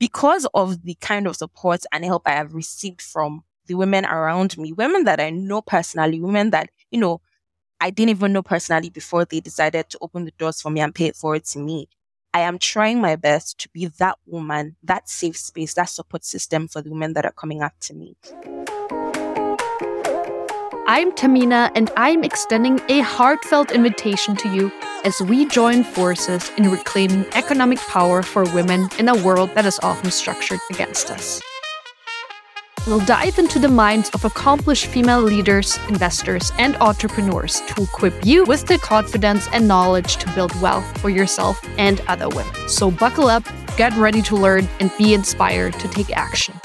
because of the kind of support and help I have received from the women around me, women that I know personally, women that, you know, I didn't even know personally before they decided to open the doors for me and pay it forward to me. I am trying my best to be that woman, that safe space, that support system for the women that are coming after me. I'm Tamina, and I'm extending a heartfelt invitation to you as we join forces in reclaiming economic power for women in a world that is often structured against us. We'll dive into the minds of accomplished female leaders, investors, and entrepreneurs to equip you with the confidence and knowledge to build wealth for yourself and other women. So buckle up, get ready to learn, and be inspired to take action.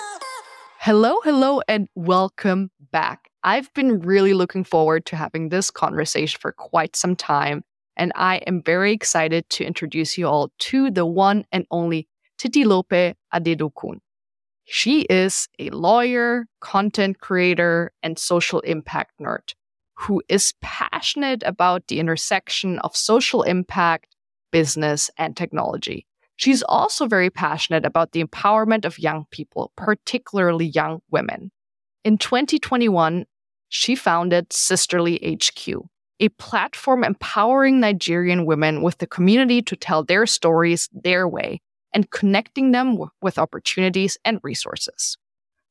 Hello, hello, and welcome back. I've been really looking forward to having this conversation for quite some time, and I am very excited to introduce you all to the one and only Titi Titilope Adedokun. She is a lawyer, content creator, and social impact nerd who is passionate about the intersection of social impact, business, and technology. She's also very passionate about the empowerment of young people, particularly young women. In 2021, she founded Sisterly HQ, a platform empowering Nigerian women with the community to tell their stories their way and connecting them with opportunities and resources.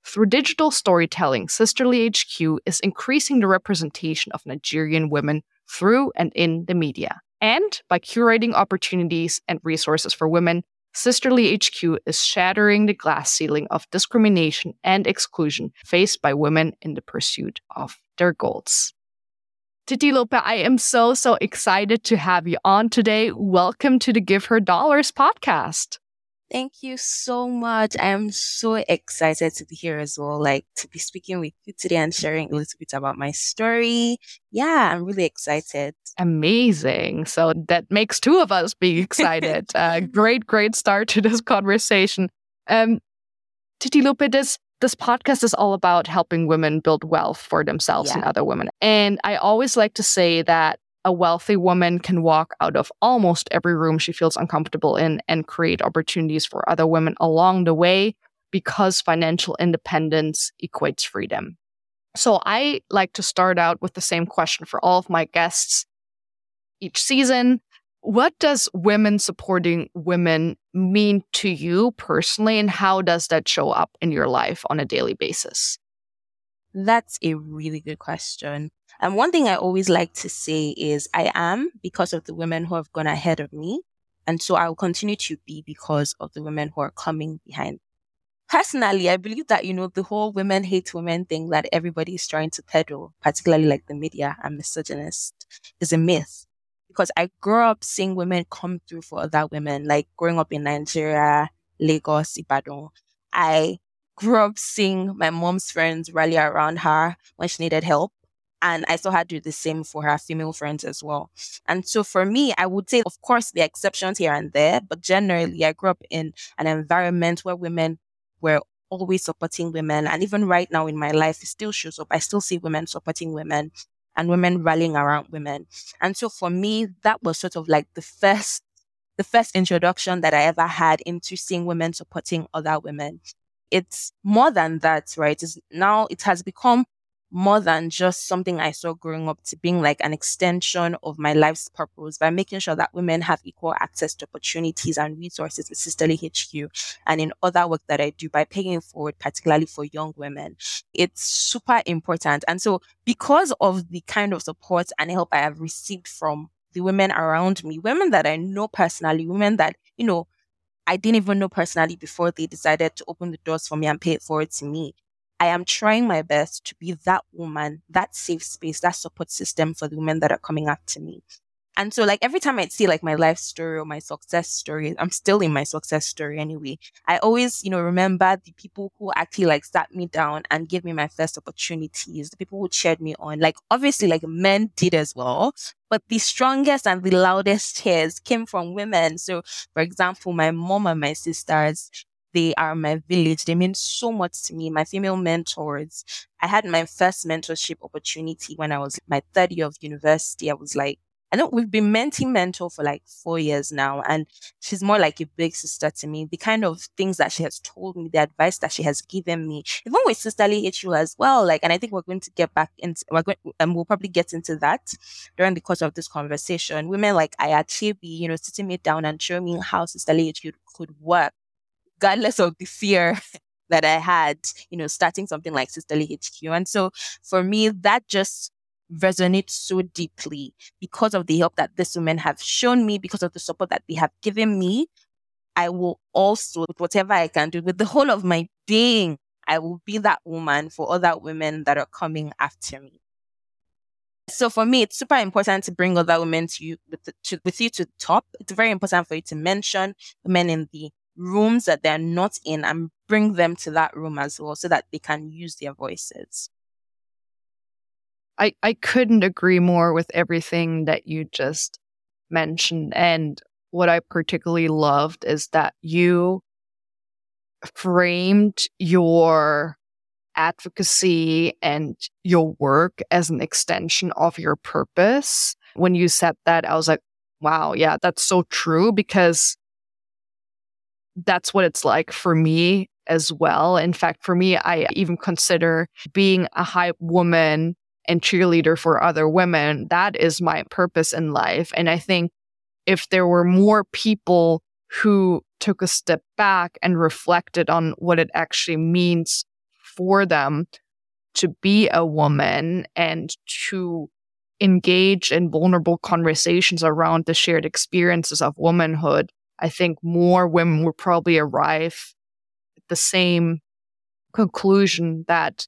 Through digital storytelling, Sisterly HQ is increasing the representation of Nigerian women through and in the media. And by curating opportunities and resources for women, Sisterly HQ is shattering the glass ceiling of discrimination and exclusion faced by women in the pursuit of their goals. Titilope, I am so, so excited to have you on today. Welcome to the Give Her Dollars podcast. Thank you so much. I am so excited to be here as well, like to be speaking with you today and sharing a little bit about my story. Yeah, I'm really excited. Amazing. So that makes two of us be excited. uh, great, great start to this conversation. Um, Titilope, this this podcast is all about helping women build wealth for themselves yeah. and other women. And I always like to say that a wealthy woman can walk out of almost every room she feels uncomfortable in and create opportunities for other women along the way because financial independence equates freedom. So I like to start out with the same question for all of my guests each season. What does women supporting women mean to you personally, and how does that show up in your life on a daily basis? That's a really good question. And one thing I always like to say is I am because of the women who have gone ahead of me. And so I will continue to be because of the women who are coming behind. Personally, I believe that, you know, the whole women hate women thing that everybody is trying to peddle, particularly like the media and misogynist, is a myth. Because I grew up seeing women come through for other women, like growing up in Nigeria, Lagos, Ibadan. I grew up seeing my mom's friends rally around her when she needed help. And I saw her do the same for her female friends as well. And so for me, I would say, of course, the exceptions here and there, but generally, I grew up in an environment where women were always supporting women. And even right now in my life, it still shows up. I still see women supporting women and women rallying around women. And so for me, that was sort of like the first the first introduction that I ever had into seeing women supporting other women. It's more than that, right? It's now it has become more than just something I saw growing up to being like an extension of my life's purpose by making sure that women have equal access to opportunities and resources at Sisterly HQ and in other work that I do by paying forward, particularly for young women. It's super important. And so because of the kind of support and help I have received from the women around me, women that I know personally, women that, you know, I didn't even know personally before they decided to open the doors for me and pay it forward to me. I am trying my best to be that woman, that safe space, that support system for the women that are coming after me. And so like every time I'd see like my life story or my success story, I'm still in my success story anyway. I always, you know, remember the people who actually like sat me down and gave me my first opportunities, the people who cheered me on. Like obviously like men did as well, but the strongest and the loudest cheers came from women. So for example, my mom and my sisters, they are my village. They mean so much to me. My female mentors. I had my first mentorship opportunity when I was my third year of university. I was like, I know we've been mentee mentor for like four years now, and she's more like a big sister to me. The kind of things that she has told me, the advice that she has given me, even with Sisterly HQ as well. Like, and I think we're going to get back into, we're going, and we'll probably get into that during the course of this conversation. Women like Aya Chebbi, you know, sitting me down and showing me how Sisterly HQ could work, regardless of the fear that I had, you know, starting something like Sisterly HQ. And so for me, that just resonates so deeply because of the help that these women have shown me, because of the support that they have given me. I will also, with whatever I can do, with the whole of my being, I will be that woman for other women that are coming after me. So for me, it's super important to bring other women to you with, the, to, with you to the top. It's very important for you to mention women in the rooms that they're not in and bring them to that room as well so that they can use their voices. I, I couldn't agree more with everything that you just mentioned. And what I particularly loved is that you framed your advocacy and your work as an extension of your purpose. When you said that, I was like, wow, yeah, that's so true because that's what it's like for me as well. In fact, for me, I even consider being a hype woman and cheerleader for other women. That is my purpose in life. And I think if there were more people who took a step back and reflected on what it actually means for them to be a woman and to engage in vulnerable conversations around the shared experiences of womanhood, I think more women would probably arrive at the same conclusion that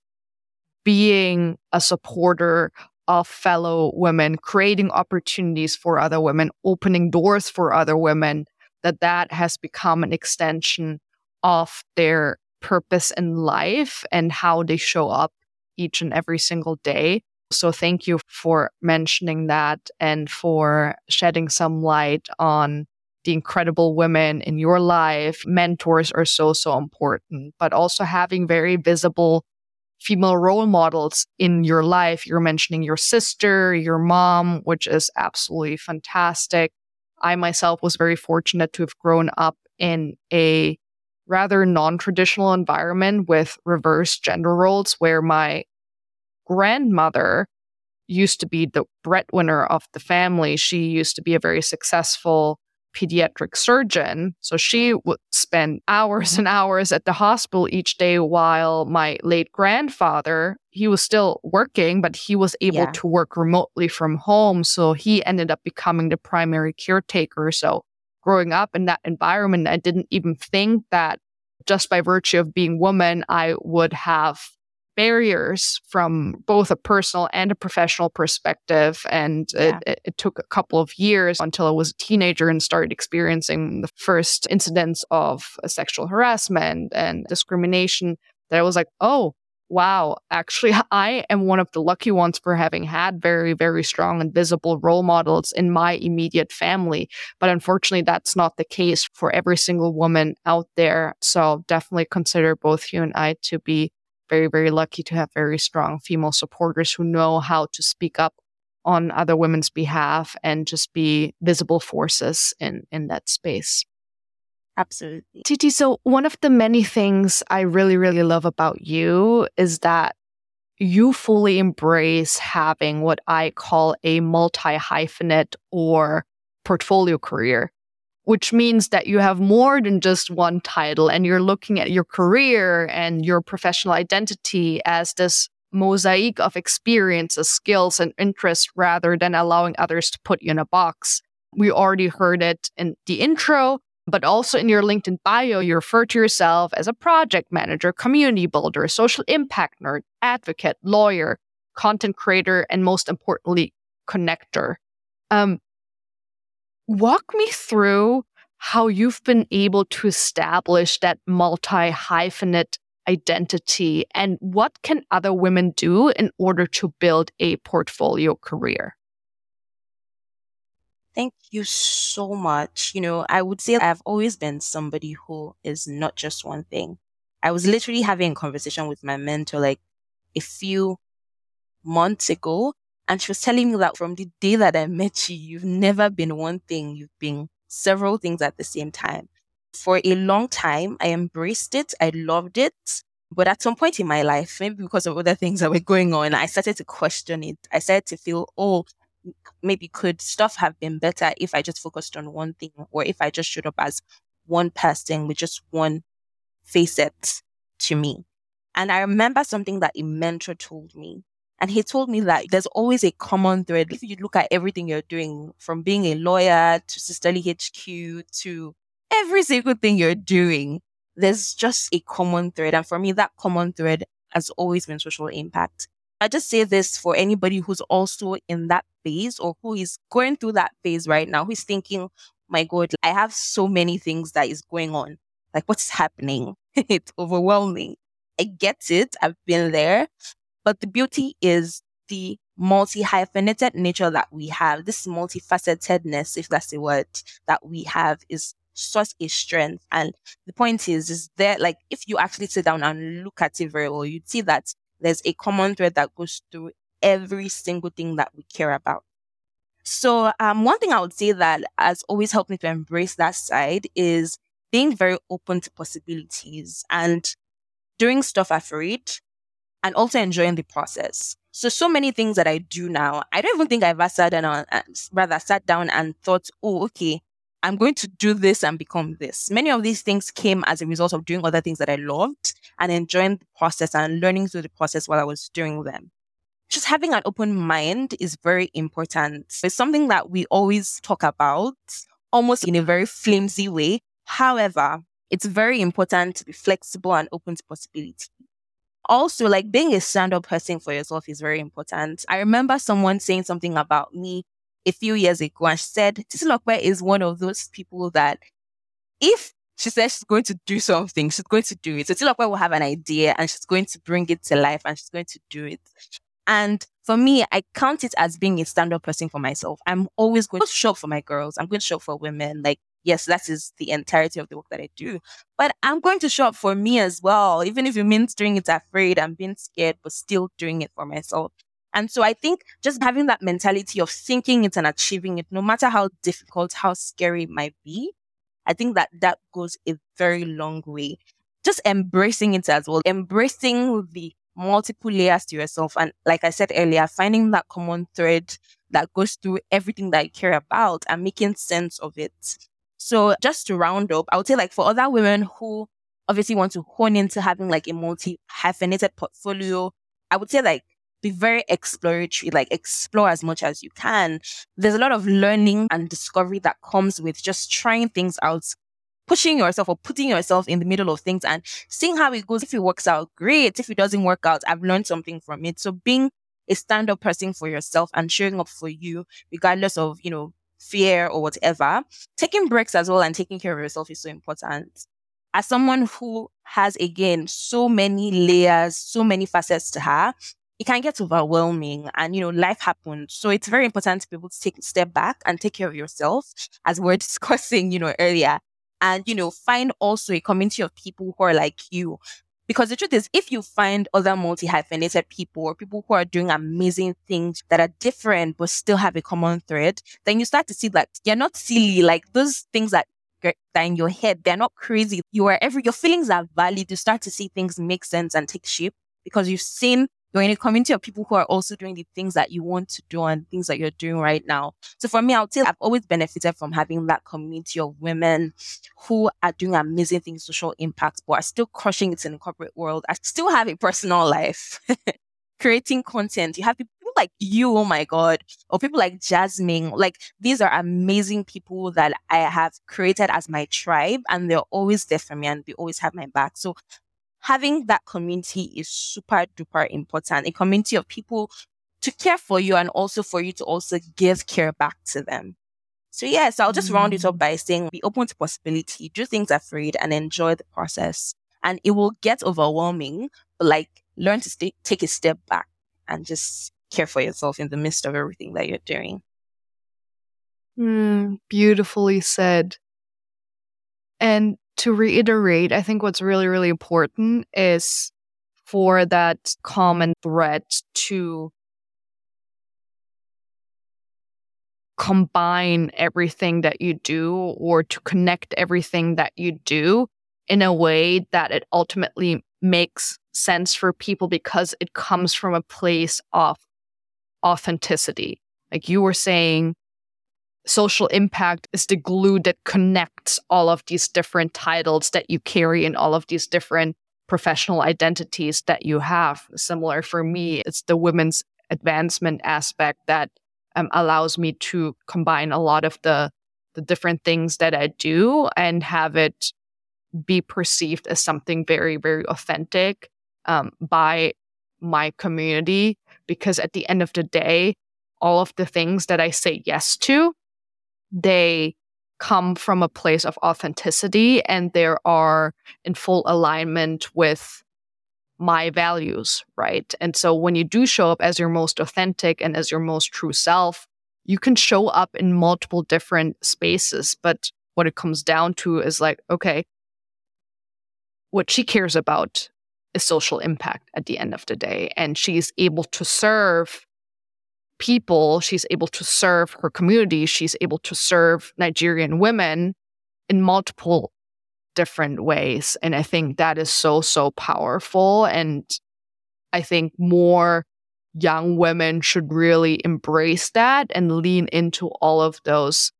being a supporter of fellow women, creating opportunities for other women, opening doors for other women, that that has become an extension of their purpose in life and how they show up each and every single day. So thank you for mentioning that and for shedding some light on the incredible women in your life. Mentors are so, so important, but also having very visible female role models in your life. You're mentioning your sister, your mom, which is absolutely fantastic. I myself was very fortunate to have grown up in a rather non traditional environment with reverse gender roles where my grandmother used to be the breadwinner of the family. She used to be a very successful pediatric surgeon. So she would spend hours and hours at the hospital each day while my late grandfather, he was still working, but he was able yeah. to work remotely from home. So he ended up becoming the primary caretaker. So growing up in that environment, I didn't even think that just by virtue of being woman, I would have barriers from both a personal and a professional perspective. And yeah. it, it, took a couple of years until I was a teenager and started experiencing the first incidents of sexual harassment and discrimination that I was like, oh, wow, actually, I am one of the lucky ones for having had very, very strong and visible role models in my immediate family. But unfortunately, that's not the case for every single woman out there. So definitely consider both you and I to be very, very lucky to have very strong female supporters who know how to speak up on other women's behalf and just be visible forces in, in that space. Absolutely. Titi, so one of the many things I really, really love about you is that you fully embrace having what I call a multi hyphenate or portfolio career which means that you have more than just one title and you're looking at your career and your professional identity as this mosaic of experiences, skills, and interests rather than allowing others to put you in a box. We already heard it in the intro, but also in your LinkedIn bio, you refer to yourself as a project manager, community builder, social impact nerd, advocate, lawyer, content creator, and most importantly, connector. Um, walk me through how you've been able to establish that multi hyphenate identity and what can other women do in order to build a portfolio career? Thank you so much. You know, I would say I've always been somebody who is not just one thing. I was literally having a conversation with my mentor like a few months ago And she was telling me that from the day that I met you, you've never been one thing, you've been several things at the same time. For a long time, I embraced it, I loved it. But at some point in my life, maybe because of other things that were going on, I started to question it. I started to feel, oh, maybe could stuff have been better if I just focused on one thing or if I just showed up as one person with just one facet to me. And I remember something that a mentor told me. And he told me that there's always a common thread. If you look at everything you're doing, from being a lawyer to Sisterly HQ to every single thing you're doing, there's just a common thread. And for me, that common thread has always been social impact. I just say this for anybody who's also in that phase or who is going through that phase right now, who's thinking, my God, I have so many things that is going on. Like, what's happening? it's overwhelming. I get it. I've been there. But the beauty is the multi hyphenated nature that we have, this multifacetedness, if that's the word that we have, is such a strength. And the point is, is there like if you actually sit down and look at it very well, you'd see that there's a common thread that goes through every single thing that we care about. So, um, one thing I would say that has always helped me to embrace that side is being very open to possibilities and doing stuff afraid and also enjoying the process. So, so many things that I do now, I don't even think I've ever sat down, uh, rather sat down and thought, oh, okay, I'm going to do this and become this. Many of these things came as a result of doing other things that I loved and enjoying the process and learning through the process while I was doing them. Just having an open mind is very important. It's something that we always talk about almost in a very flimsy way. However, it's very important to be flexible and open to possibility. Also, like being a stand up person for yourself is very important. I remember someone saying something about me a few years ago and she said, Titilope is one of those people that if she says she's going to do something, she's going to do it. So Titilope will have an idea and she's going to bring it to life and she's going to do it. And for me, I count it as being a stand-up person for myself. I'm always going to show for my girls. I'm going to show for women. Like, yes, that is the entirety of the work that I do. But I'm going to show up for me as well, even if it means doing it afraid and being scared, but still doing it for myself. And so I think just having that mentality of thinking it and achieving it, no matter how difficult, how scary it might be, I think that that goes a very long way. Just embracing it as well, embracing the multiple layers to yourself. And like I said earlier, finding that common thread that goes through everything that you care about and making sense of it. So just to round up, I would say like for other women who obviously want to hone into having like a multi hyphenated portfolio, I would say like be very exploratory, like explore as much as you can. There's a lot of learning and discovery that comes with just trying things out, pushing yourself or putting yourself in the middle of things and seeing how it goes. If it works out, great. If it doesn't work out, I've learned something from it. So being a stand up person for yourself and showing up for you, regardless of, you know, fear or whatever, taking breaks as well and taking care of yourself is so important. As someone who has, again, so many layers, so many facets to her, it can get overwhelming and, you know, life happens. So it's very important to be able to take a step back and take care of yourself as we are discussing, you know, earlier. And, you know, find also a community of people who are like you. Because the truth is, if you find other multi hyphenated people or people who are doing amazing things that are different but still have a common thread, then you start to see that you're not silly. Like those things that that in your head, they're not crazy. You are every, your feelings are valid. You start to see things make sense and take shape because you've seen you're in a community of people who are also doing the things that you want to do and things that you're doing right now. So for me, I would say I've always benefited from having that community of women who are doing amazing things, social impact, but are still crushing it in the corporate world. I still have a personal life. Creating content. You have people like you, oh my God, or people like Jasmine. Like these are amazing people that I have created as my tribe and they're always there for me and they always have my back. So having that community is super duper important. A community of people to care for you and also for you to also give care back to them. So yeah, so I'll just mm. round it up mm. by saying be open to possibility, do things afraid and enjoy the process. And it will get overwhelming, but like learn to stay, take a step back and just care for yourself in the midst of everything that you're doing. Mm, beautifully said. And to reiterate, I think what's really, really important is for that common thread to combine everything that you do or to connect everything that you do in a way that it ultimately makes sense for people because it comes from a place of authenticity. Like you were saying, social impact is the glue that connects all of these different titles that you carry and all of these different professional identities that you have. Similar for me, it's the women's advancement aspect that um, allows me to combine a lot of the the different things that I do and have it be perceived as something very very authentic um, by my community because at the end of the day all of the things that I say yes to they come from a place of authenticity and they are in full alignment with my values, right? And so when you do show up as your most authentic and as your most true self, you can show up in multiple different spaces. But what it comes down to is like, okay, what she cares about is social impact at the end of the day. And she's able to serve people, she's able to serve her community, she's able to serve Nigerian women in multiple different ways. And I think that is so, so powerful. And I think more young women should really embrace that and lean into all of those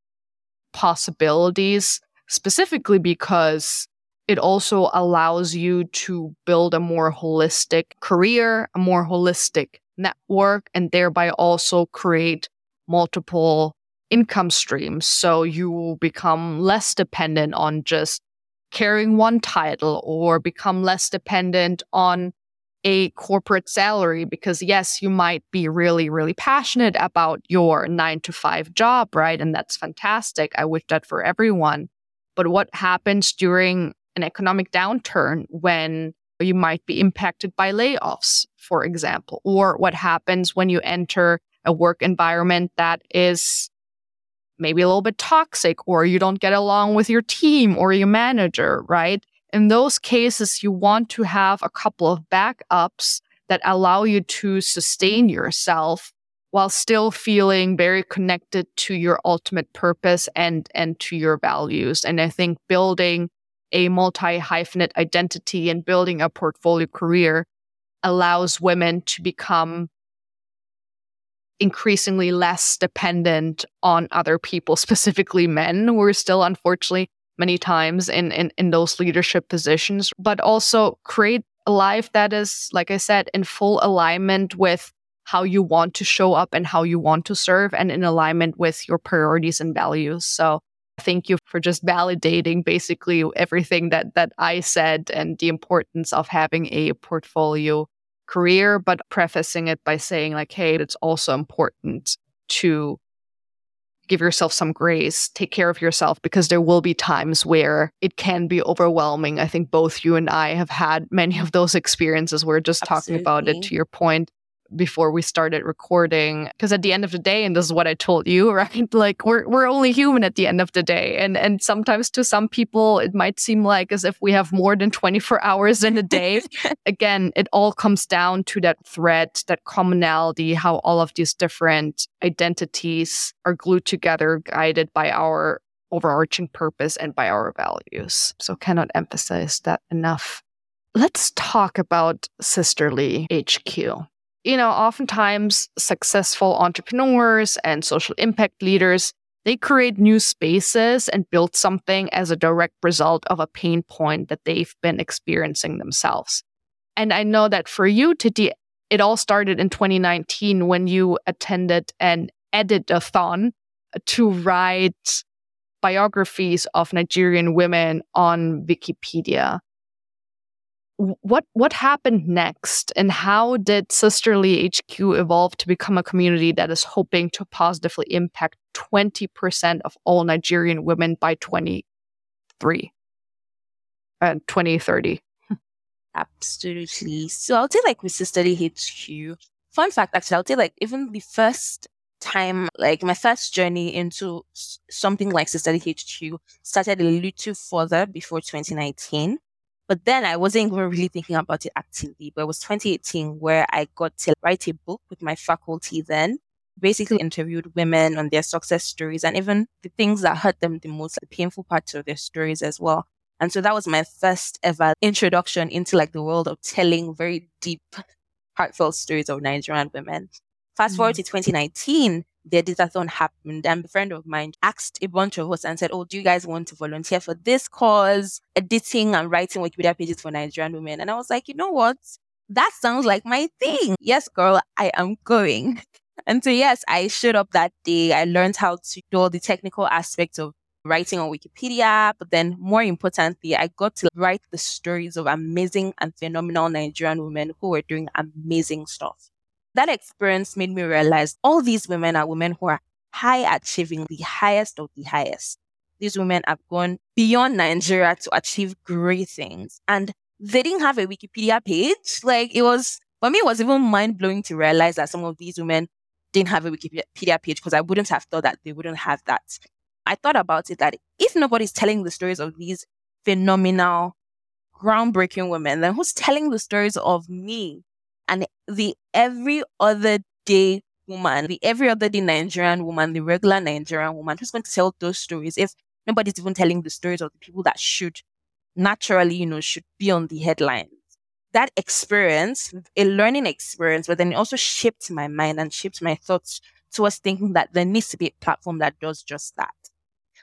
possibilities, specifically because it also allows you to build a more holistic career, a more holistic network, and thereby also create multiple income streams. So you will become less dependent on just carrying one title or become less dependent on a corporate salary because yes you might be really really passionate about your 9 to 5 job right? And that's fantastic. I wish that for everyone. But what happens during an economic downturn when you might be impacted by layoffs for example or what happens when you enter a work environment that is maybe a little bit toxic or you don't get along with your team or your manager, right? In those cases, you want to have a couple of backups that allow you to sustain yourself while still feeling very connected to your ultimate purpose and and to your values. And I think building a multi hyphenate identity and building a portfolio career allows women to become increasingly less dependent on other people, specifically men who are still unfortunately many times in, in, in those leadership positions, but also create a life that is, like I said, in full alignment with how you want to show up and how you want to serve and in alignment with your priorities and values. So thank you for just validating basically everything that that I said and the importance of having a portfolio career, but prefacing it by saying, like, hey, it's also important to give yourself some grace, take care of yourself, because there will be times where it can be overwhelming. I think both you and I have had many of those experiences. We're just Absolutely. talking about it to your point before we started recording because at the end of the day and this is what I told you right? Like we're we're only human at the end of the day. And and sometimes to some people it might seem like as if we have more than 24 hours in a day. Again it all comes down to that thread that commonality how all of these different identities are glued together guided by our overarching purpose and by our values. So cannot emphasize that enough. Let's talk about Sisterly HQ you know, oftentimes successful entrepreneurs and social impact leaders, they create new spaces and build something as a direct result of a pain point that they've been experiencing themselves. And I know that for you, Titi, it all started in 2019 when you attended an edit-a-thon to write biographies of Nigerian women on Wikipedia what what happened next and how did sisterly hq evolve to become a community that is hoping to positively impact 20% of all nigerian women by 23 and uh, 2030 absolutely. So i'll say like with sisterly hq fun fact actually i'll say like even the first time like my first journey into something like sisterly hq started a little further before 2019 but then I wasn't even really thinking about it actively. But it was 2018 where I got to write a book with my faculty then. basically interviewed women on their success stories and even the things that hurt them the most, the painful parts of their stories as well. And so that was my first ever introduction into like the world of telling very deep, heartfelt stories of Nigerian women. Fast forward mm. to 2019, the editathon happened and a friend of mine asked a bunch of us and said, Oh, do you guys want to volunteer for this cause, editing and writing Wikipedia pages for Nigerian women? And I was like, you know what? That sounds like my thing. Yes, girl, I am going. And so, yes, I showed up that day. I learned how to do all the technical aspects of writing on Wikipedia. But then, more importantly, I got to write the stories of amazing and phenomenal Nigerian women who were doing amazing stuff. That experience made me realize all these women are women who are high achieving, the highest of the highest. These women have gone beyond Nigeria to achieve great things. And they didn't have a Wikipedia page. Like it was, for me, it was even mind blowing to realize that some of these women didn't have a Wikipedia page because I wouldn't have thought that they wouldn't have that. I thought about it that if nobody's telling the stories of these phenomenal, groundbreaking women, then who's telling the stories of me and the every other day woman, the every other day Nigerian woman, the regular Nigerian woman who's going to tell those stories if nobody's even telling the stories of the people that should naturally, you know, should be on the headlines. That experience, a learning experience, but then it also shaped my mind and shaped my thoughts towards thinking that there needs to be a platform that does just that.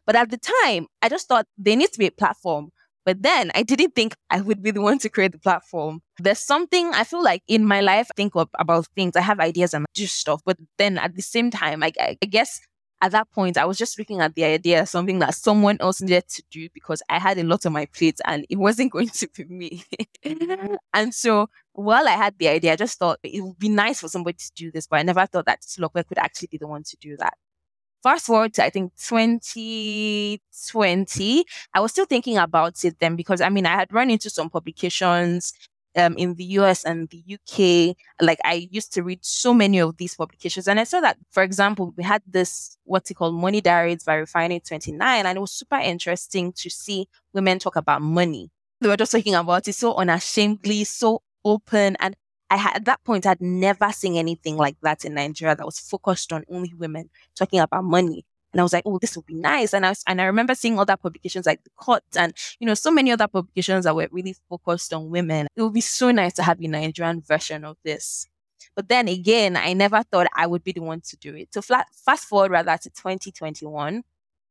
But at the time, I just thought there needs to be a platform but then I didn't think I would be the one to create the platform. There's something I feel like in my life, I think of, about things. I have ideas and I do stuff. But then at the same time, I, I guess at that point, I was just looking at the idea something that someone else needed to do because I had a lot on my plate and it wasn't going to be me. Mm-hmm. and so while I had the idea, I just thought it would be nice for somebody to do this, but I never thought that Titilope could actually be the one to do that. Fast forward to, I think, 2020, I was still thinking about it then because, I mean, I had run into some publications um, in the US and the UK. Like I used to read so many of these publications. And I saw that, for example, we had this, what's it called, Money Diaries by Refinery 29. And it was super interesting to see women talk about money. They were just talking about it so unashamedly, so open. And I had, at that point, I'd never seen anything like that in Nigeria that was focused on only women talking about money. And I was like, oh, this would be nice. And I was, and I remember seeing other publications like The Cut and, you know, so many other publications that were really focused on women. It would be so nice to have a Nigerian version of this. But then again, I never thought I would be the one to do it. So fast forward rather to 2021,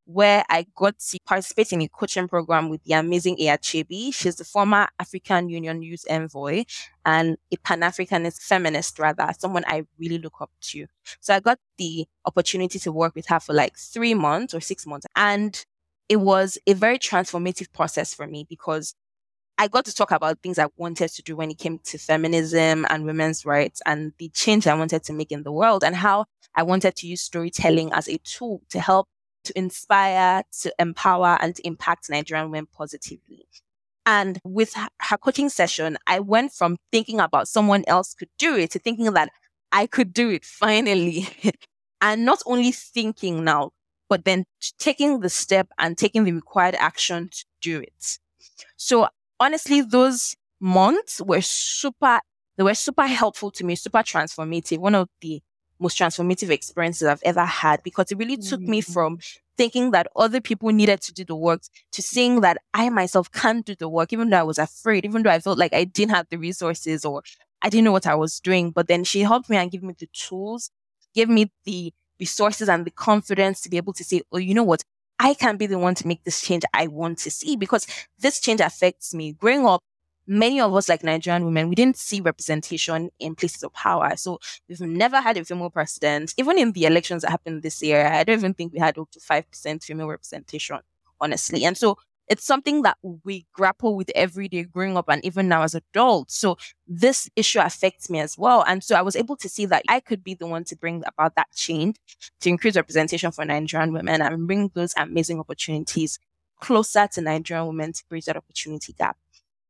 where I got to participate in a coaching program with the amazing Aya Chebbi. She's the former African Union Youth Envoy and a Pan Africanist feminist, rather, someone I really look up to. So I got the opportunity to work with her for like three months or six months. And it was a very transformative process for me because I got to talk about things I wanted to do when it came to feminism and women's rights and the change I wanted to make in the world and how I wanted to use storytelling as a tool to help to inspire, to empower, and to impact Nigerian women positively. And with her coaching session, I went from thinking about someone else could do it to thinking that I could do it finally. and not only thinking now, but then taking the step and taking the required action to do it. So honestly, those months were super, they were super helpful to me, super transformative. One of the most transformative experiences I've ever had because it really took me mm. from thinking that other people needed to do the work to seeing that I myself can't do the work, even though I was afraid, even though I felt like I didn't have the resources or I didn't know what I was doing. But then she helped me and gave me the tools, gave me the resources and the confidence to be able to say, oh, you know what? I can be the one to make this change I want to see because this change affects me. Growing up, many of us, like Nigerian women, we didn't see representation in places of power. So we've never had a female president. Even in the elections that happened this year, I don't even think we had up to 5% female representation, honestly. And so it's something that we grapple with every day growing up and even now as adults. So this issue affects me as well. And so I was able to see that I could be the one to bring about that change to increase representation for Nigerian women and bring those amazing opportunities closer to Nigerian women to bridge that opportunity gap.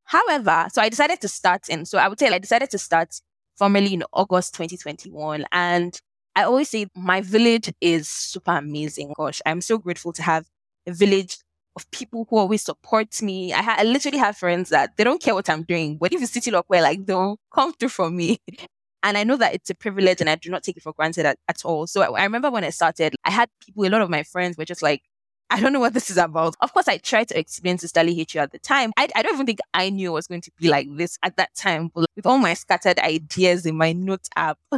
However, so I decided to start in, so I would say I decided to start formally in August 2021. And I always say my village is super amazing. Gosh, I'm so grateful to have a village of people who always support me. I, ha- I literally have friends that they don't care what I'm doing, but if you city look where like they'll come through for me. And I know that it's a privilege and I do not take it for granted at, at all. So I, I remember when I started, I had people, a lot of my friends were just like, I don't know what this is about. Of course, I tried to explain to Sisterly HQ at the time. I, I don't even think I knew it was going to be like this at that time. But with all my scattered ideas in my note app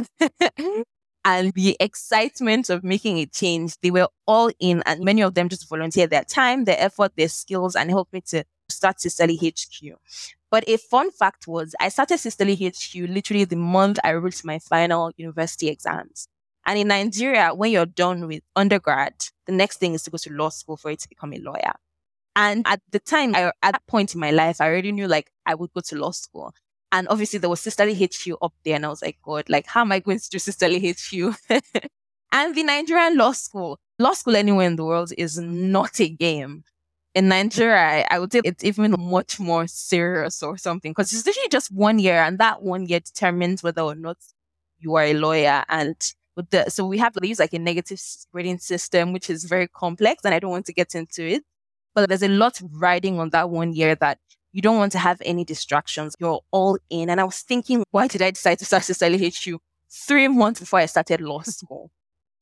and the excitement of making a change, they were all in, and many of them just volunteered their time, their effort, their skills, and helped me to start Sisterly HQ. But a fun fact was I started Sisterly HQ literally the month I wrote my final university exams. And in Nigeria, when you're done with undergrad, the next thing is to go to law school for it to become a lawyer. And at the time, I, at that point in my life, I already knew like I would go to law school. And obviously there was Sisterly HQ up there. And I was like, God, like, how am I going to do Sisterly HQ? and the Nigerian law school, law school anywhere in the world is not a game in Nigeria, I would say it's even much more serious or something because it's literally just one year, and that one year determines whether or not you are a lawyer. And with the so we have to use like a negative grading system, which is very complex, and I don't want to get into it. But there's a lot riding on that one year that you don't want to have any distractions. You're all in. And I was thinking, why did I decide to start Sisterly HQ three months before I started law school?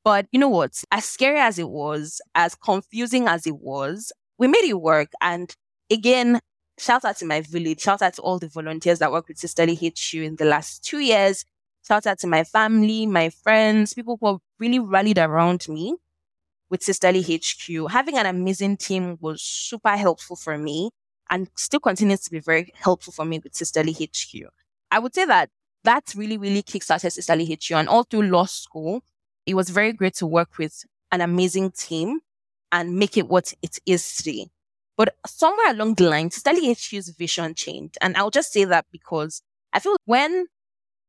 But you know what? As scary as it was, as confusing as it was, we made it work. And again, shout out to my village, shout out to all the volunteers that work with Sisterly HQ in the last two years. Shout out to my family, my friends, people who really rallied around me with Sisterly HQ. Having an amazing team was super helpful for me and still continues to be very helpful for me with Sisterly HQ. I would say that that really, really kickstarted Sisterly HQ. And all through law school, it was very great to work with an amazing team and make it what it is today. But somewhere along the line, Sisterly HQ's vision changed. And I'll just say that because I feel when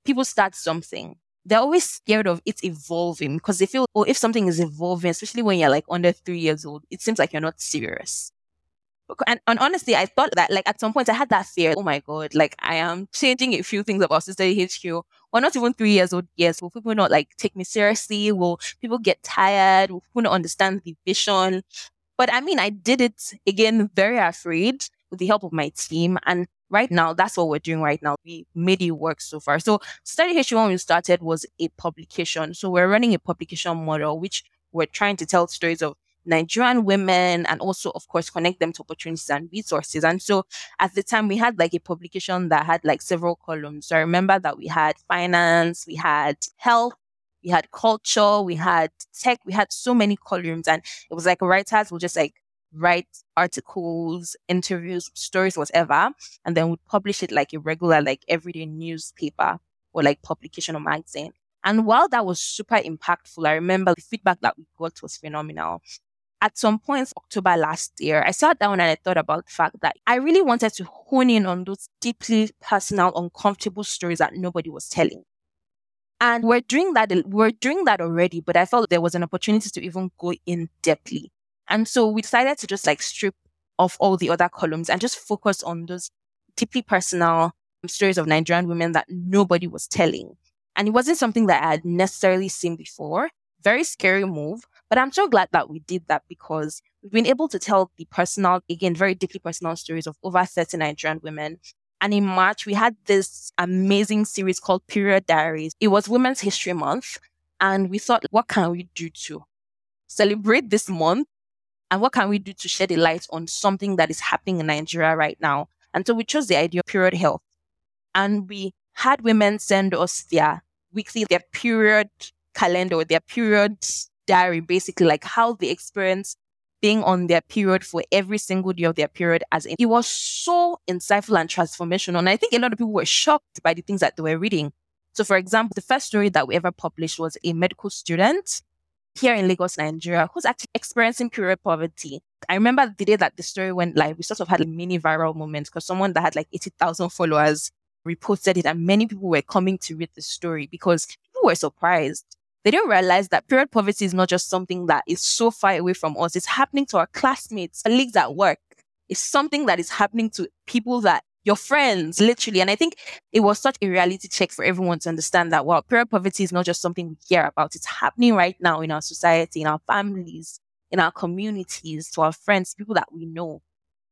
people start something, they're always scared of it evolving because they feel, oh, if something is evolving, especially when you're like under three years old, it seems like you're not serious. And, and, honestly, I thought that like at some point I had that fear. Oh my god, like I am changing a few things about Sisterly HQ. Or not even three years old. Yes, will people not like take me seriously? Will people get tired? Will people not understand the vision? But I mean, I did it again, very afraid with the help of my team. And right now, that's what we're doing right now. We made it work so far. So Sisterly HQ when we started was a publication. So we're running a publication model, which we're trying to tell stories of Nigerian women and also, of course, connect them to opportunities and resources. And so at the time, we had like a publication that had like several columns. So I remember that we had finance, we had health, we had culture, we had tech, we had so many columns. And it was like writers would just like write articles, interviews, stories, whatever, and then would publish it like a regular, like everyday newspaper or like publication or magazine. And while that was super impactful, I remember the feedback that we got was phenomenal at some point October last year, I sat down and I thought about the fact that I really wanted to hone in on those deeply personal, uncomfortable stories that nobody was telling. And we're doing that, we're doing that already, but I felt there was an opportunity to even go in depthly. And so we decided to just like strip off all the other columns and just focus on those deeply personal stories of Nigerian women that nobody was telling. And it wasn't something that I had necessarily seen before. Very scary move, but I'm so glad that we did that because we've been able to tell the personal, again, very deeply personal stories of over 30 Nigerian women. And in March, we had this amazing series called Period Diaries. It was Women's History Month. And we thought, what can we do to celebrate this month? And what can we do to shed a light on something that is happening in Nigeria right now? And so we chose the idea of period health. And we had women send us their weekly, their period calendar, their period diary, basically like how they experience being on their period for every single day of their period as in, it was so insightful and transformational. And I think a lot of people were shocked by the things that they were reading. So for example, the first story that we ever published was a medical student here in Lagos, Nigeria, who's actually experiencing period poverty. I remember the day that the story went live, we sort of had a mini viral moment because someone that had like 80,000 followers reposted it and many people were coming to read the story because people were surprised they didn't realize that period poverty is not just something that is so far away from us. It's happening to our classmates, colleagues at work. It's something that is happening to people that your friends, literally. And I think it was such a reality check for everyone to understand that, well, period poverty is not just something we hear about. It's happening right now in our society, in our families, in our communities, to our friends, people that we know.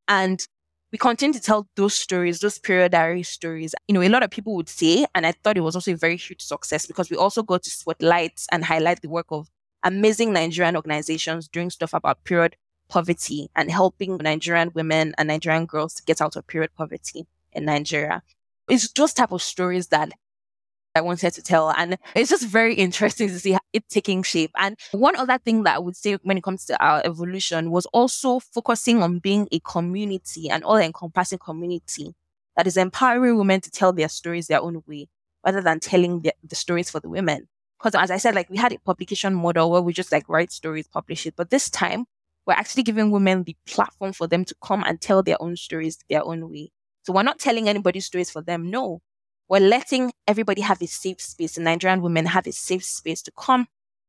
And we continue to tell those stories, those period diary stories. You know, a lot of people would say, and I thought it was also a very huge success because we also got to spotlight and highlight the work of amazing Nigerian organizations doing stuff about period poverty and helping Nigerian women and Nigerian girls to get out of period poverty in Nigeria. It's those type of stories that I wanted to tell. And it's just very interesting to see it taking shape. And one other thing that I would say when it comes to our evolution was also focusing on being a community, an all encompassing community that is empowering women to tell their stories their own way rather than telling the, the stories for the women. Because as I said, like we had a publication model where we just like write stories, publish it. But this time we're actually giving women the platform for them to come and tell their own stories their own way. So we're not telling anybody's stories for them. No, we're letting everybody have a safe space. And Nigerian women have a safe space to come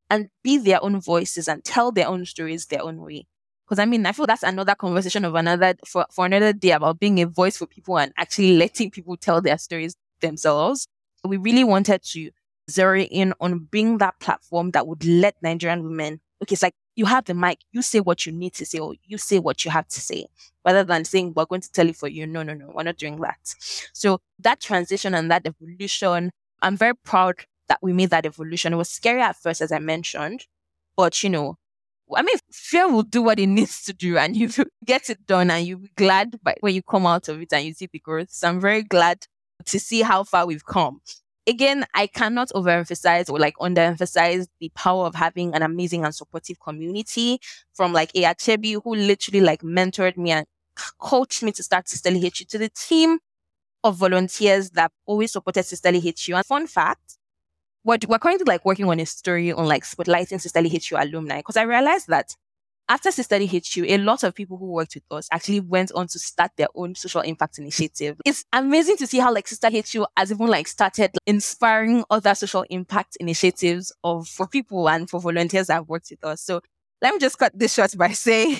and be their own voices and tell their own stories their own way. Because I mean, I feel that's another conversation of another for, for another day about being a voice for people and actually letting people tell their stories themselves. We really wanted to zero in on being that platform that would let Nigerian women, okay, it's like you have the mic, you say what you need to say, or you say what you have to say, rather than saying, we're going to tell you for you. No, no, no, we're not doing that. So that transition and that evolution, I'm very proud that we made that evolution. It was scary at first, as I mentioned, but you know, I mean, fear will do what it needs to do and you get it done and you'll be glad by when you come out of it and you see the growth. So I'm very glad to see how far we've come again, I cannot overemphasize or like underemphasize the power of having an amazing and supportive community from like Aya Chebbi, who literally like mentored me and coached me to start Sisterly HQ to the team of volunteers that always supported Sisterly HQ. And fun fact, we're, we're currently like working on a story on like spotlighting Sisterly HQ alumni because I realized that after Sisterly HQ, a lot of people who worked with us actually went on to start their own social impact initiative. It's amazing to see how like Sisterly HQ has even like started inspiring other social impact initiatives of for people and for volunteers that have worked with us. So let me just cut this short by saying,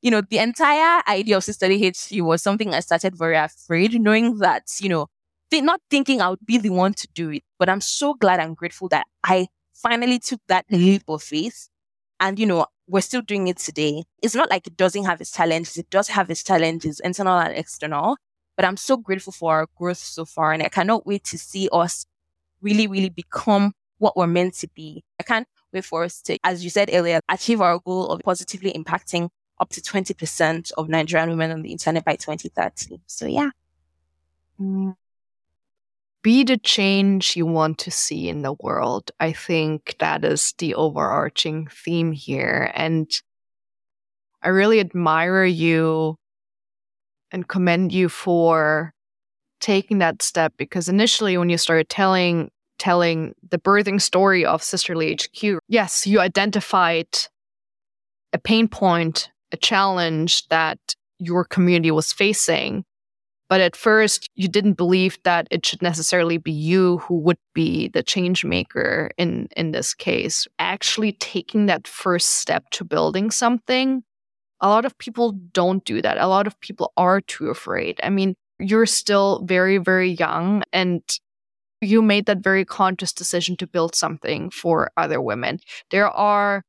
you know, the entire idea of Sisterly HQ was something I started very afraid, knowing that, you know, th- not thinking I would be the one to do it. But I'm so glad and grateful that I finally took that leap of faith and, you know, we're still doing it today. It's not like it doesn't have its challenges. It does have its challenges, internal and external. But I'm so grateful for our growth so far. And I cannot wait to see us really, really become what we're meant to be. I can't wait for us to, as you said earlier, achieve our goal of positively impacting up to 20% of Nigerian women on the internet by 2030. So yeah. Mm be the change you want to see in the world. I think that is the overarching theme here. And I really admire you and commend you for taking that step because initially when you started telling telling the birthing story of Sisterly HQ, yes, you identified a pain point, a challenge that your community was facing. But at first, you didn't believe that it should necessarily be you who would be the change maker in, in this case. Actually, taking that first step to building something, a lot of people don't do that. A lot of people are too afraid. I mean, you're still very, very young and you made that very conscious decision to build something for other women. There are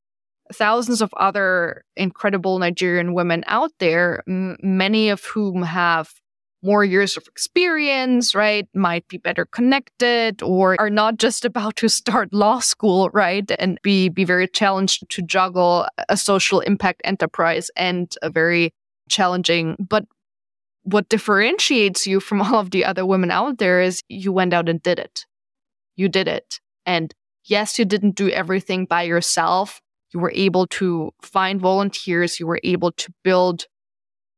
thousands of other incredible Nigerian women out there, m- many of whom have more years of experience, right? Might be better connected or are not just about to start law school, right? And be, be very challenged to juggle a social impact enterprise and a very challenging, but what differentiates you from all of the other women out there is you went out and did it. You did it. And yes, you didn't do everything by yourself. You were able to find volunteers. You were able to build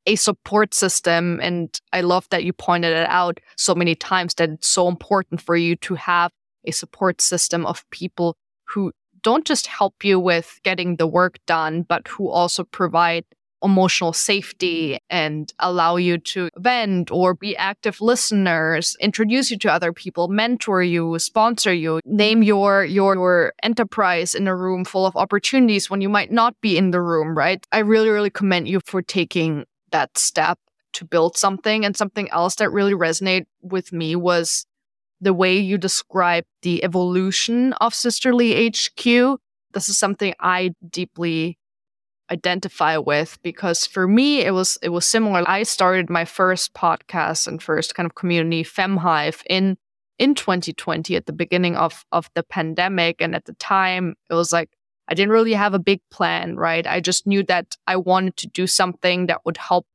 a support system. And I love that you pointed it out so many times that it's so important for you to have a support system of people who don't just help you with getting the work done, but who also provide emotional safety and allow you to vent or be active listeners, introduce you to other people, mentor you, sponsor you, name your, your, your enterprise in a room full of opportunities when you might not be in the room, right? I really, really commend you for taking that step to build something. And something else that really resonated with me was the way you described the evolution of Sisterly HQ. This is something I deeply identify with because for me it was it was similar. I started my first podcast and first kind of community FemHive in in 2020 at the beginning of of the pandemic and at the time it was like I didn't really have a big plan, right? I just knew that I wanted to do something that would help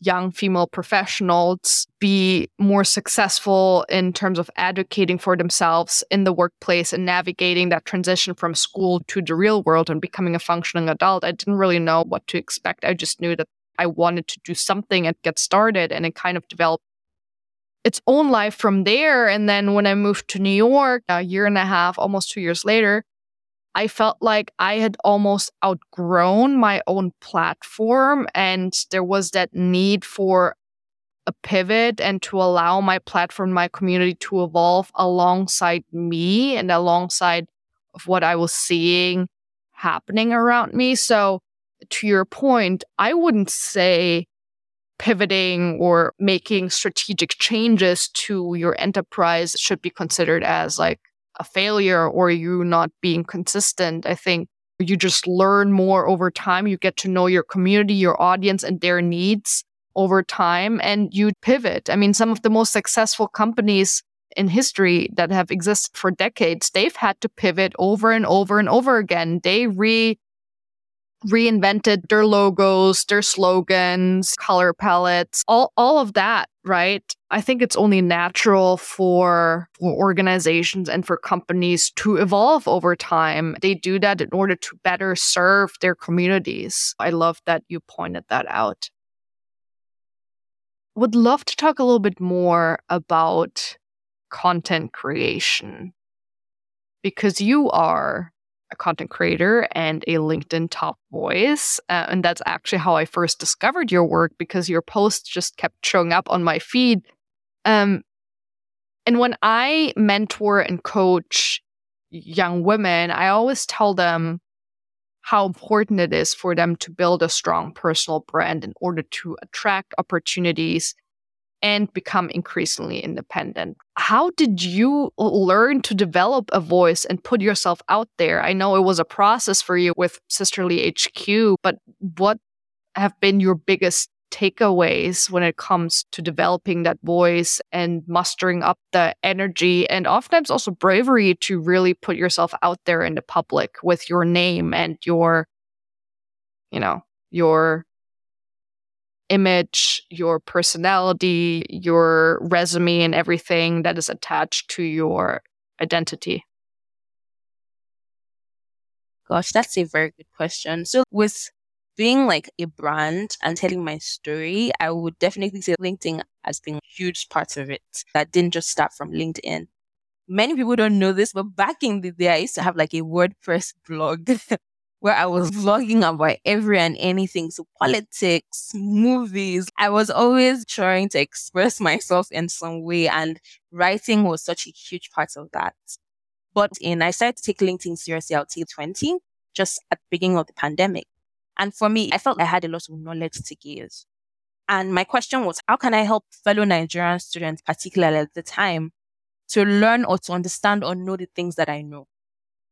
young female professionals be more successful in terms of advocating for themselves in the workplace and navigating that transition from school to the real world and becoming a functioning adult. I didn't really know what to expect. I just knew that I wanted to do something and get started, and it kind of developed its own life from there. And then when I moved to New York a year and a half, almost two years later, I felt like I had almost outgrown my own platform and there was that need for a pivot and to allow my platform, my community to evolve alongside me and alongside of what I was seeing happening around me. So to your point, I wouldn't say pivoting or making strategic changes to your enterprise should be considered as like a failure or you not being consistent. I think you just learn more over time. You get to know your community, your audience, and their needs over time, and you pivot. I mean, some of the most successful companies in history that have existed for decades, they've had to pivot over and over and over again. They re reinvented their logos, their slogans, color palettes, all, all of that, right? I think it's only natural for, for organizations and for companies to evolve over time. They do that in order to better serve their communities. I love that you pointed that out. Would love to talk a little bit more about content creation because you are a content creator and a LinkedIn top voice. Uh, and that's actually how I first discovered your work because your posts just kept showing up on my feed. Um, and when I mentor and coach young women, I always tell them how important it is for them to build a strong personal brand in order to attract opportunities and become increasingly independent. How did you learn to develop a voice and put yourself out there? I know it was a process for you with Sisterly HQ, but what have been your biggest takeaways when it comes to developing that voice and mustering up the energy and oftentimes also bravery to really put yourself out there in the public with your name and your you know your image, your personality, your resume, and everything that is attached to your identity? Gosh, that's a very good question. So, with being like a brand and telling my story, I would definitely say LinkedIn has been a huge part of it. That didn't just start from LinkedIn. Many people don't know this, but back in the day, I used to have like a WordPress blog where I was vlogging about every and anything. So politics, movies. I was always trying to express myself in some way and writing was such a huge part of that. But eh, in, I started to take LinkedIn seriously out till 20, just at the beginning of the pandemic. And for me, I felt I had a lot of knowledge to give. And my question was, how can I help fellow Nigerian students, particularly at the time, to learn or to understand or know the things that I know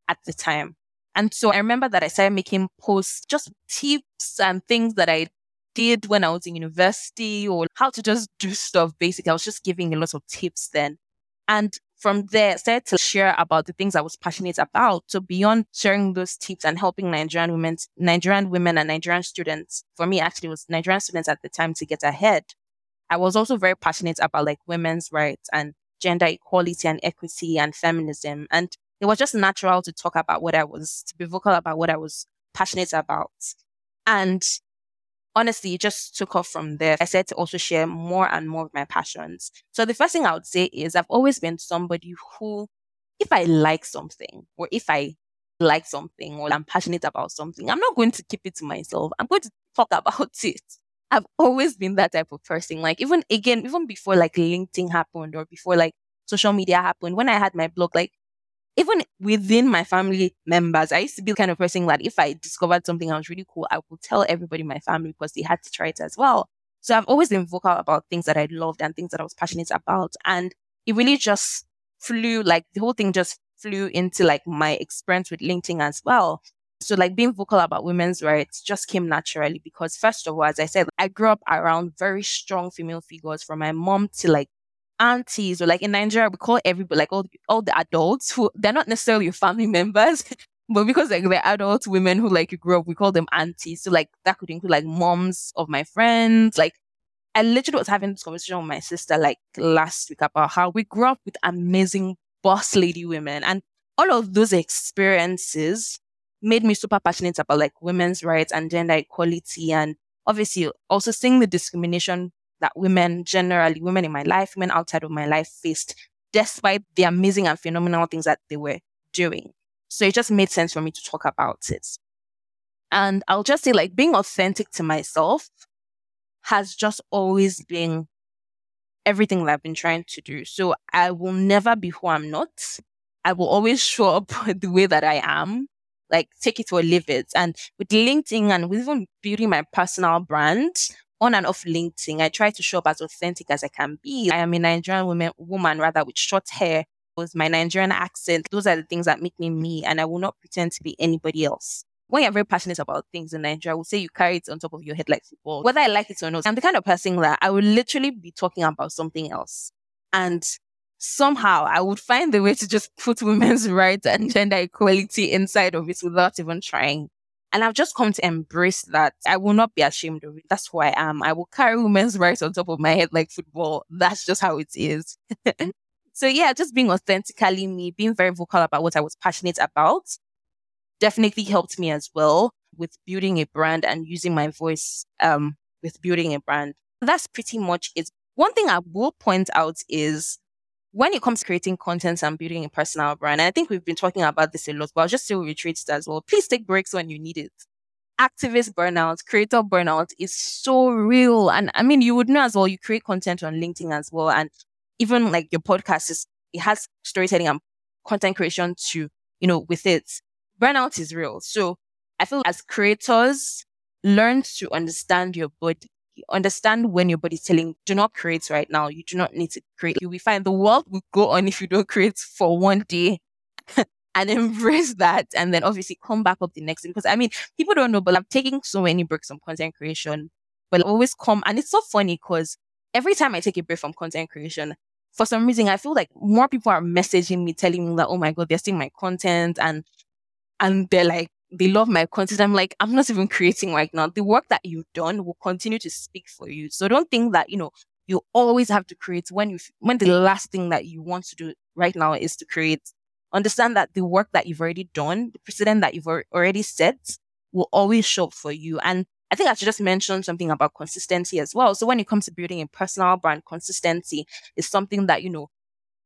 at the time? And so I remember that I started making posts, just tips and things that I did when I was in university or how to just do stuff. Basically, I was just giving a lot of tips then. And from there, I started to share about the things I was passionate about. So beyond sharing those tips and helping Nigerian women, Nigerian women and Nigerian students, for me, actually, was Nigerian students at the time to get ahead. I was also very passionate about like women's rights and gender equality and equity and feminism. And it was just natural to talk about what I was, to be vocal about what I was passionate about. And honestly, it just took off from there. I said to also share more and more of my passions. So the first thing I would say is I've always been somebody who, if I like something or if I like something or I'm passionate about something, I'm not going to keep it to myself. I'm going to talk about it. I've always been that type of person. Like even again, even before like LinkedIn happened or before like social media happened, when I had my blog, like even within my family members, I used to be the kind of person that if I discovered something that was really cool, I would tell everybody in my family because they had to try it as well. So I've always been vocal about things that I loved and things that I was passionate about. And it really just flew, like the whole thing just flew into like my experience with LinkedIn as well. So, like being vocal about women's rights just came naturally because, first of all, as I said, I grew up around very strong female figures from my mom to like aunties or like in Nigeria, we call everybody like all, all the adults who they're not necessarily your family members, but because like they're adult women who like you grew up, we call them aunties. So like that could include like moms of my friends. Like I literally was having this conversation with my sister like last week about how we grew up with amazing boss lady women and all of those experiences made me super passionate about like women's rights and gender equality and obviously also seeing the discrimination that women generally, women in my life, women outside of my life faced despite the amazing and phenomenal things that they were doing. So it just made sense for me to talk about it. And I'll just say like being authentic to myself has just always been everything that I've been trying to do. So I will never be who I'm not. I will always show up the way that I am, like take it or leave it. And with LinkedIn and with even building my personal brand, on and off LinkedIn, I try to show up as authentic as I can be. I am a Nigerian woman, woman rather with short hair, with my Nigerian accent. Those are the things that make me me, and I will not pretend to be anybody else. When you're very passionate about things in Nigeria, I will say you carry it on top of your head like football. Whether I like it or not, I'm the kind of person that I will literally be talking about something else. And somehow I would find the way to just put women's rights and gender equality inside of it without even trying. And I've just come to embrace that. I will not be ashamed of it. That's who I am. I will carry women's rights on top of my head like football. That's just how it is. so yeah, just being authentically me, being very vocal about what I was passionate about definitely helped me as well with building a brand and using my voice um, with building a brand. That's pretty much it. One thing I will point out is when it comes to creating content and building a personal brand, I think we've been talking about this a lot, but I'll just still reiterate it as well. Please take breaks when you need it. Activist burnout, creator burnout is so real. And I mean, you would know as well, you create content on LinkedIn as well. And even like your podcast is, it has storytelling and content creation to, you know, with it. Burnout is real. So I feel as creators, learn to understand your body understand when your body's telling, do not create right now. You do not need to create. You will find the world will go on if you don't create for one day and embrace that. And then obviously come back up the next day. Because I mean, people don't know, but I'm taking so many breaks from content creation, but I always come. And it's so funny because every time I take a break from content creation, for some reason, I feel like more people are messaging me, telling me that, oh my God, they're seeing my content and, and they're like, they love my content. I'm like, I'm not even creating right now. The work that you've done will continue to speak for you. So don't think that, you know, you always have to create when you, when the last thing that you want to do right now is to create. Understand that the work that you've already done, the precedent that you've already set will always show up for you. And I think I should just mention something about consistency as well. So when it comes to building a personal brand, consistency is something that, you know,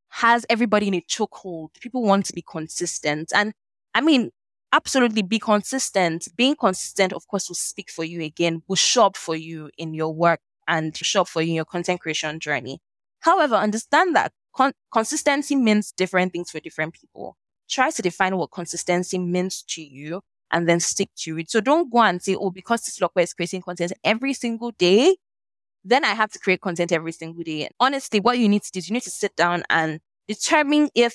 has everybody in a chokehold. People want to be consistent. And I mean, absolutely be consistent. Being consistent, of course, will speak for you again, will show up for you in your work and show up for you in your content creation journey. However, understand that con- consistency means different things for different people. Try to define what consistency means to you and then stick to it. So don't go and say, oh, because this Lokwe is creating content every single day, then I have to create content every single day. And honestly, what you need to do is you need to sit down and determine if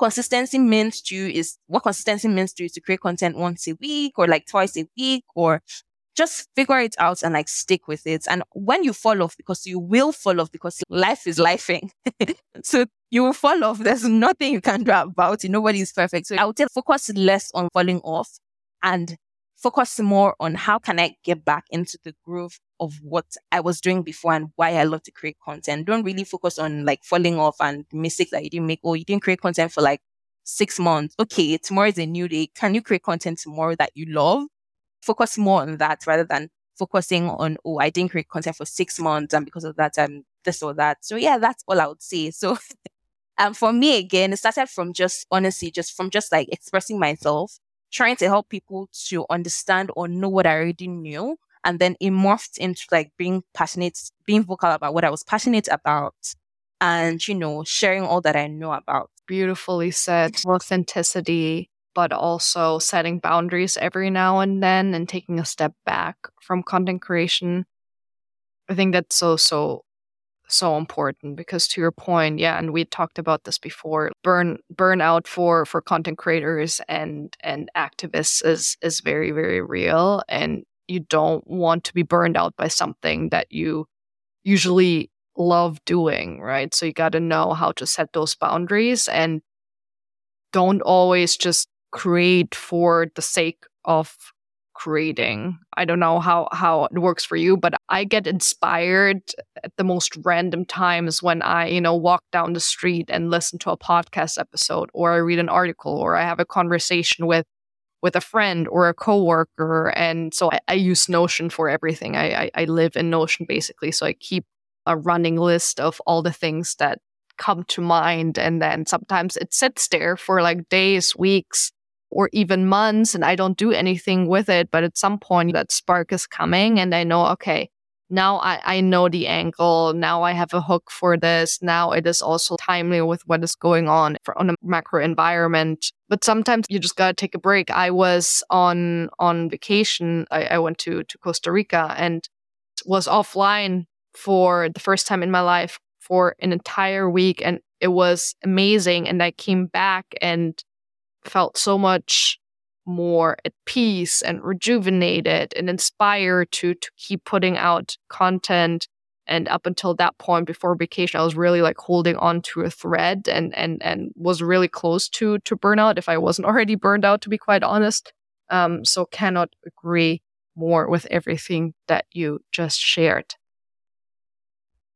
consistency means to you is what consistency means to you is to create content once a week or like twice a week or just figure it out and like stick with it. And when you fall off, because you will fall off because life is lifing. so you will fall off. There's nothing you can do about it. Nobody is perfect. So I would say focus less on falling off and focus more on how can I get back into the groove of what I was doing before and why I love to create content. Don't really focus on like falling off and mistakes that you didn't make or you didn't create content for like six months. Okay, tomorrow is a new day. Can you create content tomorrow that you love? Focus more on that rather than focusing on, oh, I didn't create content for six months and because of that, I'm this or that. So yeah, that's all I would say. So um, for me again, it started from just honestly, just from just like expressing myself trying to help people to understand or know what I already knew. And then it morphed into like being passionate, being vocal about what I was passionate about and, you know, sharing all that I know about. Beautifully said. Authenticity, but also setting boundaries every now and then and taking a step back from content creation. I think that's so, so so important because to your point yeah and we talked about this before burn burnout for for content creators and and activists is is very very real and you don't want to be burned out by something that you usually love doing right? So you got to know how to set those boundaries and don't always just create for the sake of creating. I don't know how how it works for you, but I get inspired at the most random times when I, you know, walk down the street and listen to a podcast episode or I read an article or I have a conversation with with a friend or a coworker. And so I, I use Notion for everything. I, I I live in Notion basically. So I keep a running list of all the things that come to mind and then sometimes it sits there for like days, weeks, or even months and I don't do anything with it. But at some point, that spark is coming and I know, okay, now I, I know the angle. Now I have a hook for this. Now it is also timely with what is going on for, on a macro environment. But sometimes you just gotta take a break. I was on on vacation. I, I went to to Costa Rica and was offline for the first time in my life for an entire week, and it was amazing. And I came back and felt so much more at peace and rejuvenated and inspired to to keep putting out content. And up until that point before vacation i was really like holding on to a thread and and and was really close to to burnout if i wasn't already burned out to be quite honest. Um so cannot agree more with everything that you just shared.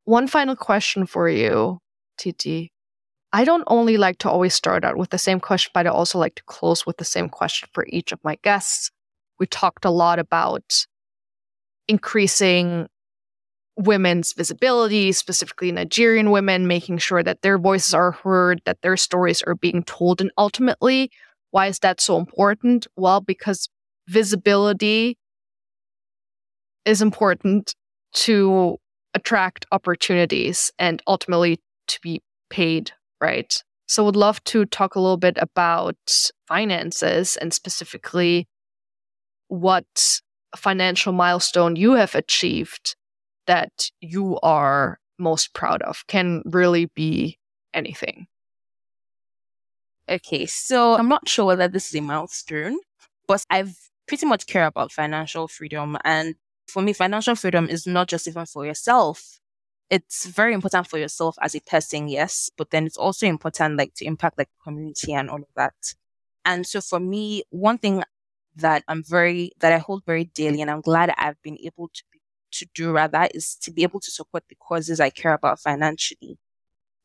One final question for you titi I don't only like to always start out with the same question, but I also like to close with the same question for each of my guests. We talked a lot about increasing women's visibility, specifically Nigerian women, making sure that their voices are heard, that their stories are being told. And ultimately, why is that so important? Well, because visibility is important to attract opportunities and ultimately to be paid right? So, would love to talk a little bit about finances and specifically what financial milestone you have achieved that you are most proud of. Can really be anything. Okay, so I'm not sure whether this is a milestone, but I've pretty much care about financial freedom. And for me, financial freedom is not just even for yourself, it's very important for yourself as a person, yes, but then it's also important like to impact like community and all of that. And so for me, one thing that I'm very that I hold very dearly and I'm glad I've been able to be, to do rather is to be able to support the causes I care about financially,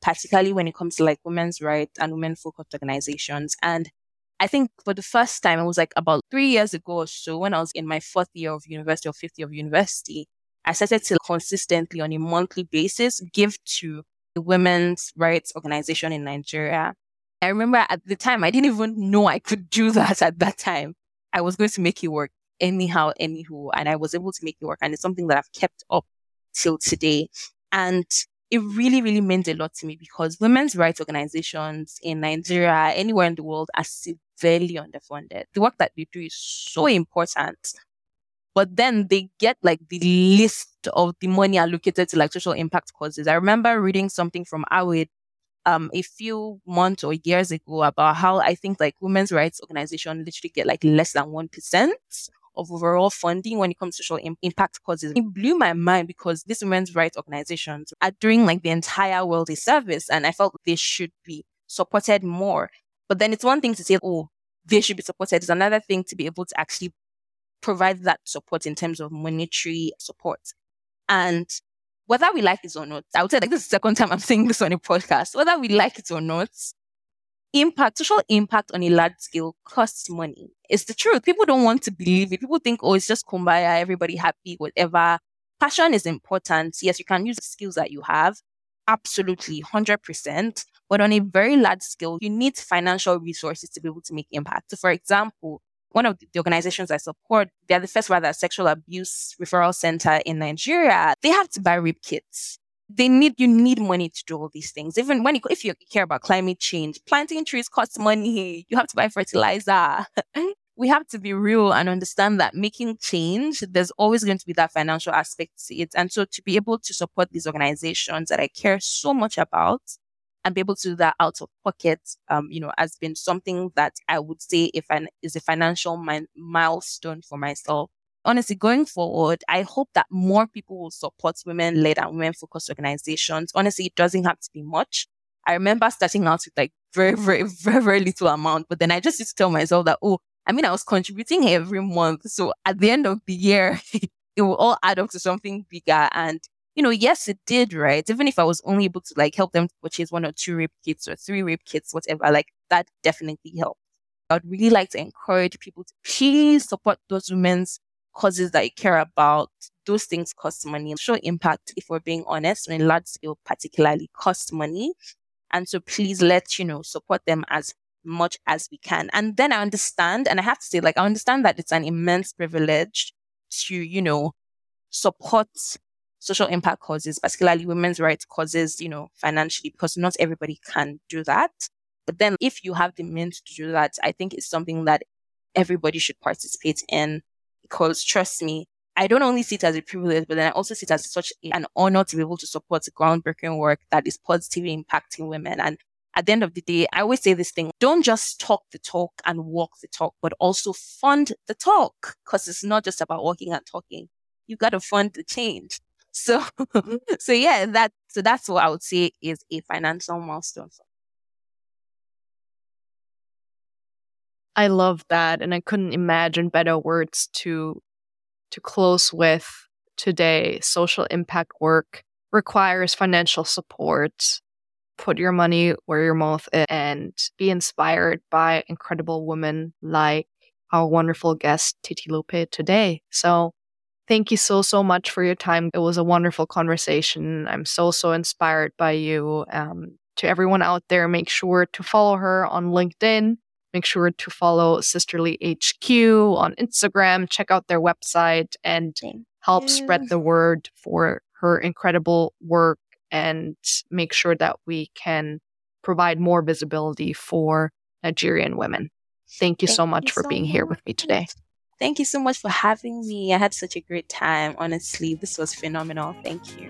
particularly when it comes to like women's rights and women focused organizations. And I think for the first time, it was like about three years ago or so when I was in my fourth year of university or fifth year of university. I started to consistently on a monthly basis give to the women's rights organization in Nigeria. I remember at the time, I didn't even know I could do that at that time. I was going to make it work anyhow, anyhow, and I was able to make it work. And it's something that I've kept up till today. And it really, really meant a lot to me because women's rights organizations in Nigeria, anywhere in the world, are severely underfunded. The work that they do is so important but then they get like the list of the money allocated to like social impact causes. I remember reading something from AWID um a few months or years ago about how I think like women's rights organizations literally get like less than one percent of overall funding when it comes to social impact causes. It blew my mind because these women's rights organizations are doing like the entire world a service and I felt they should be supported more. But then it's one thing to say, oh, they should be supported. It's another thing to be able to actually provide that support in terms of monetary support. And whether we like it or not, I would say like this is the second time I'm saying this on a podcast, whether we like it or not, impact, social impact on a large scale costs money. It's the truth. People don't want to believe it. People think, oh, it's just kumbaya, everybody happy, whatever. Passion is important. Yes, you can use the skills that you have. Absolutely, 100%. But on a very large scale, you need financial resources to be able to make impact. So, for example, one of the organizations I support, they're the first rather sexual abuse referral center in Nigeria. They have to buy rape kits. They need, you need money to do all these things. Even when you, if you care about climate change, planting trees costs money. You have to buy fertilizer. we have to be real and understand that making change, there's always going to be that financial aspect to it. And so to be able to support these organizations that I care so much about and be able to do that out of pocket, um, you know, has been something that I would say if an is a financial mi- milestone for myself. Honestly, going forward, I hope that more people will support women led and women focused organizations. Honestly, it doesn't have to be much. I remember starting out with like very, very, very, very little amount, but then I just used to tell myself that, oh, I mean, I was contributing every month. So at the end of the year, it will all add up to something bigger. And, you know, yes, it did, right? Even if I was only able to like help them purchase one or two rape kits or three rape kits, whatever, like that definitely helped. I'd really like to encourage people to please support those women's causes that you care about. Those things cost money. Show impact, if we're being honest, when large scale particularly cost money. And so please let, you know, support them as much as we can. And then I understand, and I have to say, like, I understand that it's an immense privilege to, you know, support social impact causes, particularly women's rights causes, you know, financially, because not everybody can do that. But then if you have the means to do that, I think it's something that everybody should participate in because trust me, I don't only see it as a privilege, but then I also see it as such an honor to be able to support groundbreaking work that is positively impacting women. And at the end of the day, I always say this thing don't just talk the talk and walk the talk, but also fund the talk because it's not just about walking and talking. You got to fund the change. So, so yeah, that, so that's what I would say is a financial milestone. I love that. And I couldn't imagine better words to, to close with today. Social impact work requires financial support put your money where your mouth is and be inspired by incredible women like our wonderful guest Titilope today. So thank you so so much for your time. It was a wonderful conversation. I'm so so inspired by you. Um, to everyone out there, make sure to follow her on LinkedIn. Make sure to follow Sisterly HQ on Instagram. Check out their website and Thank help you. spread the word for her incredible work and make sure that we can provide more visibility for Nigerian women. Thank you Thank so much you for so being much. here with me today. Thank you so much for having me. I had such a great time. Honestly, this was phenomenal. Thank you.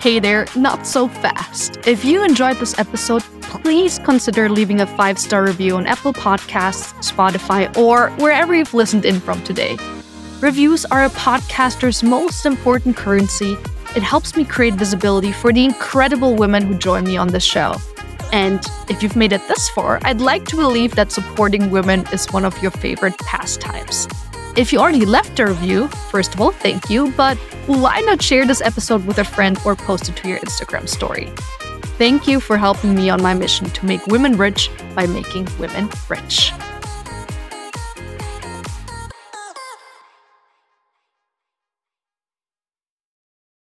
Hey there, not so fast. If you enjoyed this episode, please consider leaving a five star review on Apple Podcasts, Spotify, or wherever you've listened in from today. Reviews are a podcaster's most important currency it helps me create visibility for the incredible women who join me on this show. And if you've made it this far, I'd like to believe that supporting women is one of your favorite pastimes. If you already left a review, first of all, thank you, but why not share this episode with a friend or post it to your Instagram story? Thank you for helping me on my mission to make women rich by making women rich.